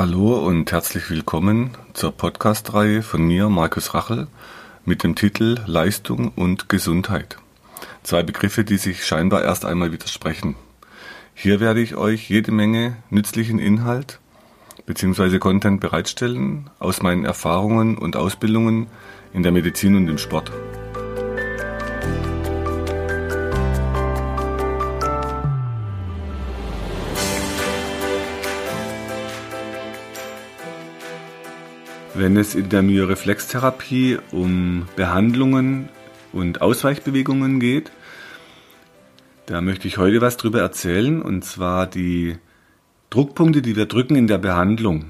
Hallo und herzlich willkommen zur Podcast-Reihe von mir, Markus Rachel, mit dem Titel Leistung und Gesundheit. Zwei Begriffe, die sich scheinbar erst einmal widersprechen. Hier werde ich euch jede Menge nützlichen Inhalt bzw. Content bereitstellen aus meinen Erfahrungen und Ausbildungen in der Medizin und im Sport. Wenn es in der Myoreflextherapie um Behandlungen und Ausweichbewegungen geht, da möchte ich heute was drüber erzählen, und zwar die Druckpunkte, die wir drücken in der Behandlung.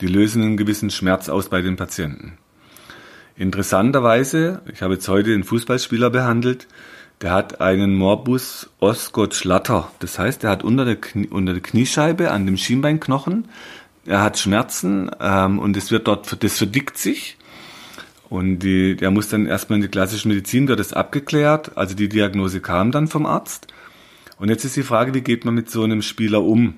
Die lösen einen gewissen Schmerz aus bei den Patienten. Interessanterweise, ich habe jetzt heute einen Fußballspieler behandelt, der hat einen Morbus Osgood Schlatter. Das heißt, er hat unter der, Knie, unter der Kniescheibe an dem Schienbeinknochen er hat Schmerzen ähm, und es wird dort, das verdickt sich. Und die, der muss dann erstmal in die klassische Medizin, wird das abgeklärt. Also die Diagnose kam dann vom Arzt. Und jetzt ist die Frage, wie geht man mit so einem Spieler um?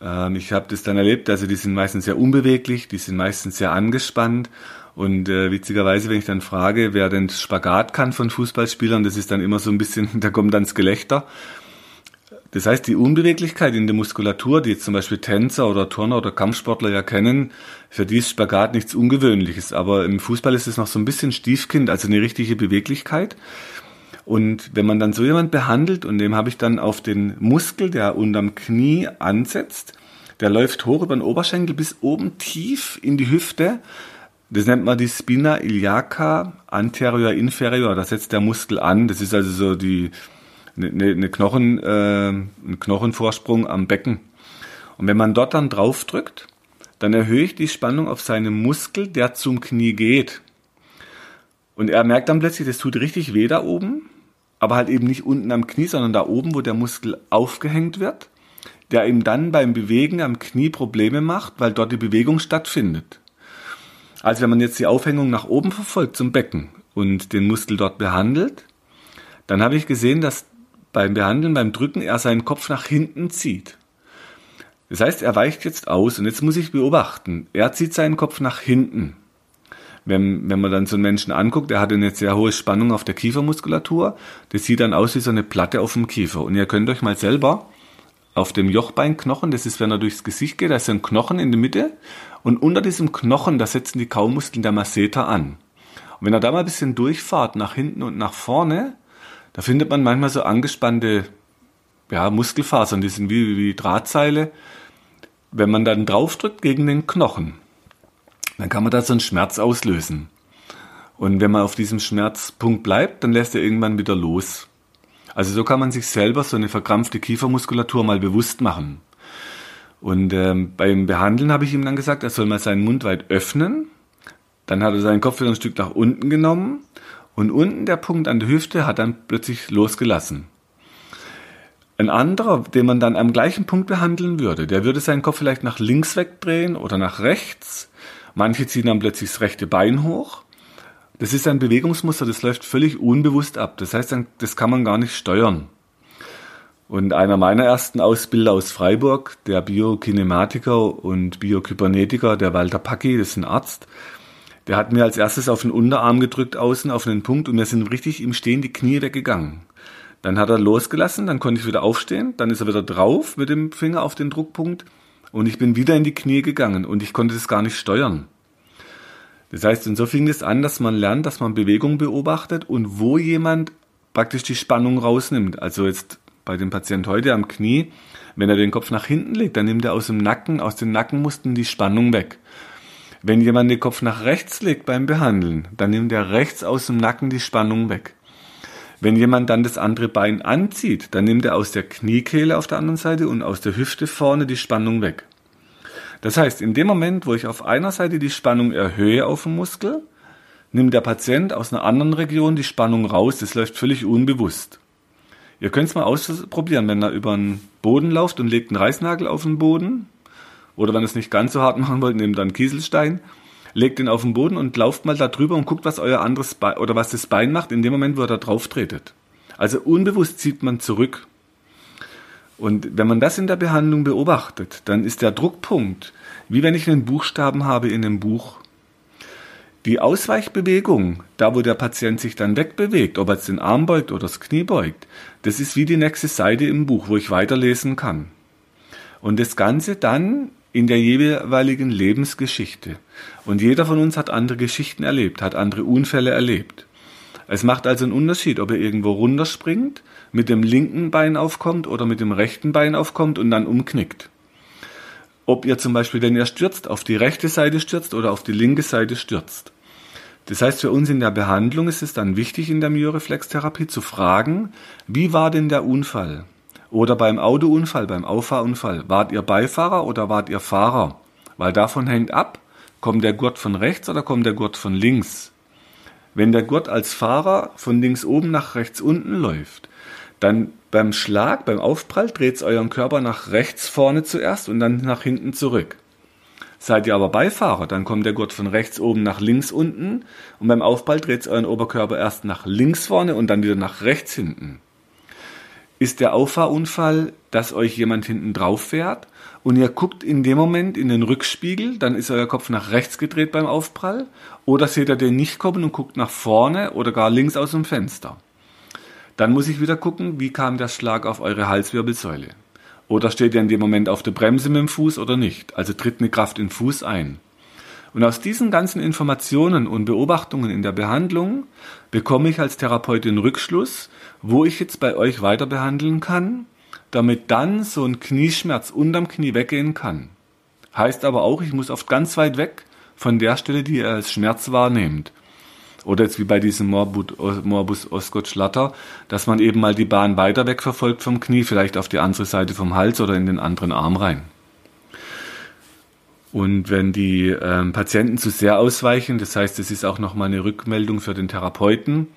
Ähm, ich habe das dann erlebt, also die sind meistens sehr unbeweglich, die sind meistens sehr angespannt. Und äh, witzigerweise, wenn ich dann frage, wer denn Spagat kann von Fußballspielern, das ist dann immer so ein bisschen, da kommt dann das Gelächter. Das heißt, die Unbeweglichkeit in der Muskulatur, die jetzt zum Beispiel Tänzer oder Turner oder Kampfsportler ja kennen, für die ist Spagat nichts Ungewöhnliches. Aber im Fußball ist es noch so ein bisschen Stiefkind, also eine richtige Beweglichkeit. Und wenn man dann so jemand behandelt und dem habe ich dann auf den Muskel, der unterm Knie ansetzt, der läuft hoch über den Oberschenkel bis oben tief in die Hüfte. Das nennt man die Spina iliaca anterior inferior. Da setzt der Muskel an. Das ist also so die eine, eine Knochen, äh, ein Knochenvorsprung am Becken. Und wenn man dort dann drauf drückt, dann erhöhe ich die Spannung auf seinen Muskel, der zum Knie geht. Und er merkt dann plötzlich, das tut richtig weh da oben, aber halt eben nicht unten am Knie, sondern da oben, wo der Muskel aufgehängt wird, der ihm dann beim Bewegen am Knie Probleme macht, weil dort die Bewegung stattfindet. Also wenn man jetzt die Aufhängung nach oben verfolgt zum Becken und den Muskel dort behandelt, dann habe ich gesehen, dass beim Behandeln, beim Drücken er seinen Kopf nach hinten zieht. Das heißt, er weicht jetzt aus und jetzt muss ich beobachten. Er zieht seinen Kopf nach hinten. Wenn, wenn man dann so einen Menschen anguckt, der hat eine sehr hohe Spannung auf der Kiefermuskulatur. Das sieht dann aus wie so eine Platte auf dem Kiefer. Und ihr könnt euch mal selber auf dem Jochbeinknochen, das ist, wenn er durchs Gesicht geht, da ist ein Knochen in der Mitte. Und unter diesem Knochen, da setzen die Kaumuskeln der Masseter an. Und wenn er da mal ein bisschen durchfahrt, nach hinten und nach vorne, da findet man manchmal so angespannte ja, Muskelfasern, die sind wie, wie Drahtseile. Wenn man dann draufdrückt gegen den Knochen, dann kann man da so einen Schmerz auslösen. Und wenn man auf diesem Schmerzpunkt bleibt, dann lässt er irgendwann wieder los. Also so kann man sich selber so eine verkrampfte Kiefermuskulatur mal bewusst machen. Und ähm, beim Behandeln habe ich ihm dann gesagt, er soll mal seinen Mund weit öffnen. Dann hat er seinen Kopf wieder ein Stück nach unten genommen und unten der Punkt an der Hüfte hat dann plötzlich losgelassen. Ein anderer, den man dann am gleichen Punkt behandeln würde, der würde seinen Kopf vielleicht nach links wegdrehen oder nach rechts. Manche ziehen dann plötzlich das rechte Bein hoch. Das ist ein Bewegungsmuster, das läuft völlig unbewusst ab. Das heißt, das kann man gar nicht steuern. Und einer meiner ersten Ausbilder aus Freiburg, der Biokinematiker und Biokybernetiker, der Walter Packi, das ist ein Arzt, der hat mir als erstes auf den Unterarm gedrückt außen auf einen Punkt und mir sind richtig im Stehen die Knie weggegangen. Dann hat er losgelassen, dann konnte ich wieder aufstehen, dann ist er wieder drauf mit dem Finger auf den Druckpunkt und ich bin wieder in die Knie gegangen und ich konnte das gar nicht steuern. Das heißt, und so fing es an, dass man lernt, dass man Bewegung beobachtet und wo jemand praktisch die Spannung rausnimmt. Also jetzt bei dem Patient heute am Knie, wenn er den Kopf nach hinten legt, dann nimmt er aus dem Nacken, aus den Nackenmuskeln die Spannung weg. Wenn jemand den Kopf nach rechts legt beim Behandeln, dann nimmt er rechts aus dem Nacken die Spannung weg. Wenn jemand dann das andere Bein anzieht, dann nimmt er aus der Kniekehle auf der anderen Seite und aus der Hüfte vorne die Spannung weg. Das heißt, in dem Moment, wo ich auf einer Seite die Spannung erhöhe auf dem Muskel, nimmt der Patient aus einer anderen Region die Spannung raus. Das läuft völlig unbewusst. Ihr könnt es mal ausprobieren, wenn er über den Boden läuft und legt einen Reißnagel auf den Boden, oder wenn ihr es nicht ganz so hart machen wollt, nehmt dann Kieselstein, legt den auf den Boden und lauft mal da drüber und guckt, was euer anderes Bein oder was das Bein macht in dem Moment, wo ihr da drauf tretet. Also unbewusst zieht man zurück. Und wenn man das in der Behandlung beobachtet, dann ist der Druckpunkt, wie wenn ich einen Buchstaben habe in einem Buch. Die Ausweichbewegung, da wo der Patient sich dann wegbewegt, ob er jetzt den Arm beugt oder das Knie beugt, das ist wie die nächste Seite im Buch, wo ich weiterlesen kann. Und das Ganze dann in der jeweiligen Lebensgeschichte. Und jeder von uns hat andere Geschichten erlebt, hat andere Unfälle erlebt. Es macht also einen Unterschied, ob er irgendwo runterspringt, mit dem linken Bein aufkommt oder mit dem rechten Bein aufkommt und dann umknickt ob ihr zum Beispiel, wenn ihr stürzt, auf die rechte Seite stürzt oder auf die linke Seite stürzt. Das heißt, für uns in der Behandlung ist es dann wichtig, in der Myoreflextherapie zu fragen, wie war denn der Unfall? Oder beim Autounfall, beim Auffahrunfall, wart ihr Beifahrer oder wart ihr Fahrer? Weil davon hängt ab, kommt der Gurt von rechts oder kommt der Gurt von links? Wenn der Gurt als Fahrer von links oben nach rechts unten läuft, dann beim Schlag, beim Aufprall dreht es euren Körper nach rechts vorne zuerst und dann nach hinten zurück. Seid ihr aber Beifahrer, dann kommt der Gurt von rechts oben nach links unten und beim Aufprall dreht es euren Oberkörper erst nach links vorne und dann wieder nach rechts hinten. Ist der Auffahrunfall, dass euch jemand hinten drauf fährt und ihr guckt in dem Moment in den Rückspiegel, dann ist euer Kopf nach rechts gedreht beim Aufprall oder seht ihr den nicht kommen und guckt nach vorne oder gar links aus dem Fenster. Dann muss ich wieder gucken, wie kam der Schlag auf eure Halswirbelsäule. Oder steht ihr in dem Moment auf der Bremse mit dem Fuß oder nicht? Also tritt eine Kraft in den Fuß ein. Und aus diesen ganzen Informationen und Beobachtungen in der Behandlung bekomme ich als Therapeutin Rückschluss, wo ich jetzt bei euch weiter behandeln kann, damit dann so ein Knieschmerz unterm Knie weggehen kann. Heißt aber auch, ich muss oft ganz weit weg von der Stelle, die ihr als Schmerz wahrnehmt. Oder jetzt wie bei diesem Morbus Osgood Schlatter, dass man eben mal die Bahn weiter weg verfolgt vom Knie, vielleicht auf die andere Seite vom Hals oder in den anderen Arm rein. Und wenn die ähm, Patienten zu sehr ausweichen, das heißt, es ist auch nochmal eine Rückmeldung für den Therapeuten,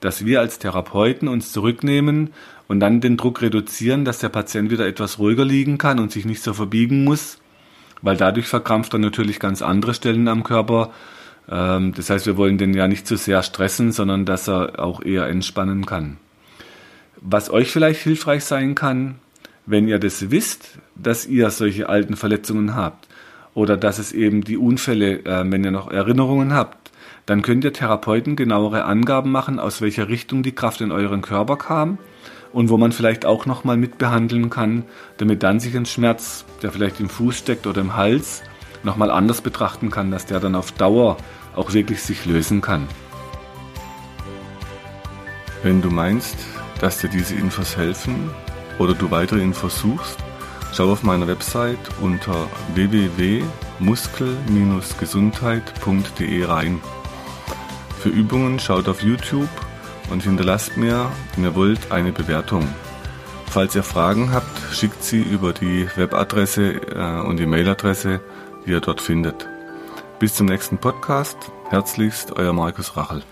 dass wir als Therapeuten uns zurücknehmen und dann den Druck reduzieren, dass der Patient wieder etwas ruhiger liegen kann und sich nicht so verbiegen muss, weil dadurch verkrampft er natürlich ganz andere Stellen am Körper, ähm, das heißt, wir wollen den ja nicht zu sehr stressen, sondern dass er auch eher entspannen kann. Was euch vielleicht hilfreich sein kann, wenn ihr das wisst, dass ihr solche alten Verletzungen habt oder dass es eben die Unfälle, äh, wenn ihr noch Erinnerungen habt, dann könnt ihr Therapeuten genauere Angaben machen, aus welcher Richtung die Kraft in euren Körper kam und wo man vielleicht auch nochmal mitbehandeln kann, damit dann sich ein Schmerz, der vielleicht im Fuß steckt oder im Hals, nochmal anders betrachten kann, dass der dann auf Dauer auch wirklich sich lösen kann. Wenn du meinst, dass dir diese Infos helfen oder du weitere Infos suchst, schau auf meiner Website unter www.muskel-gesundheit.de rein. Für Übungen schaut auf YouTube und hinterlasst mir, wenn ihr wollt, eine Bewertung. Falls ihr Fragen habt, schickt sie über die Webadresse äh, und die Mailadresse die ihr dort findet. Bis zum nächsten Podcast. Herzlichst, euer Markus Rachel.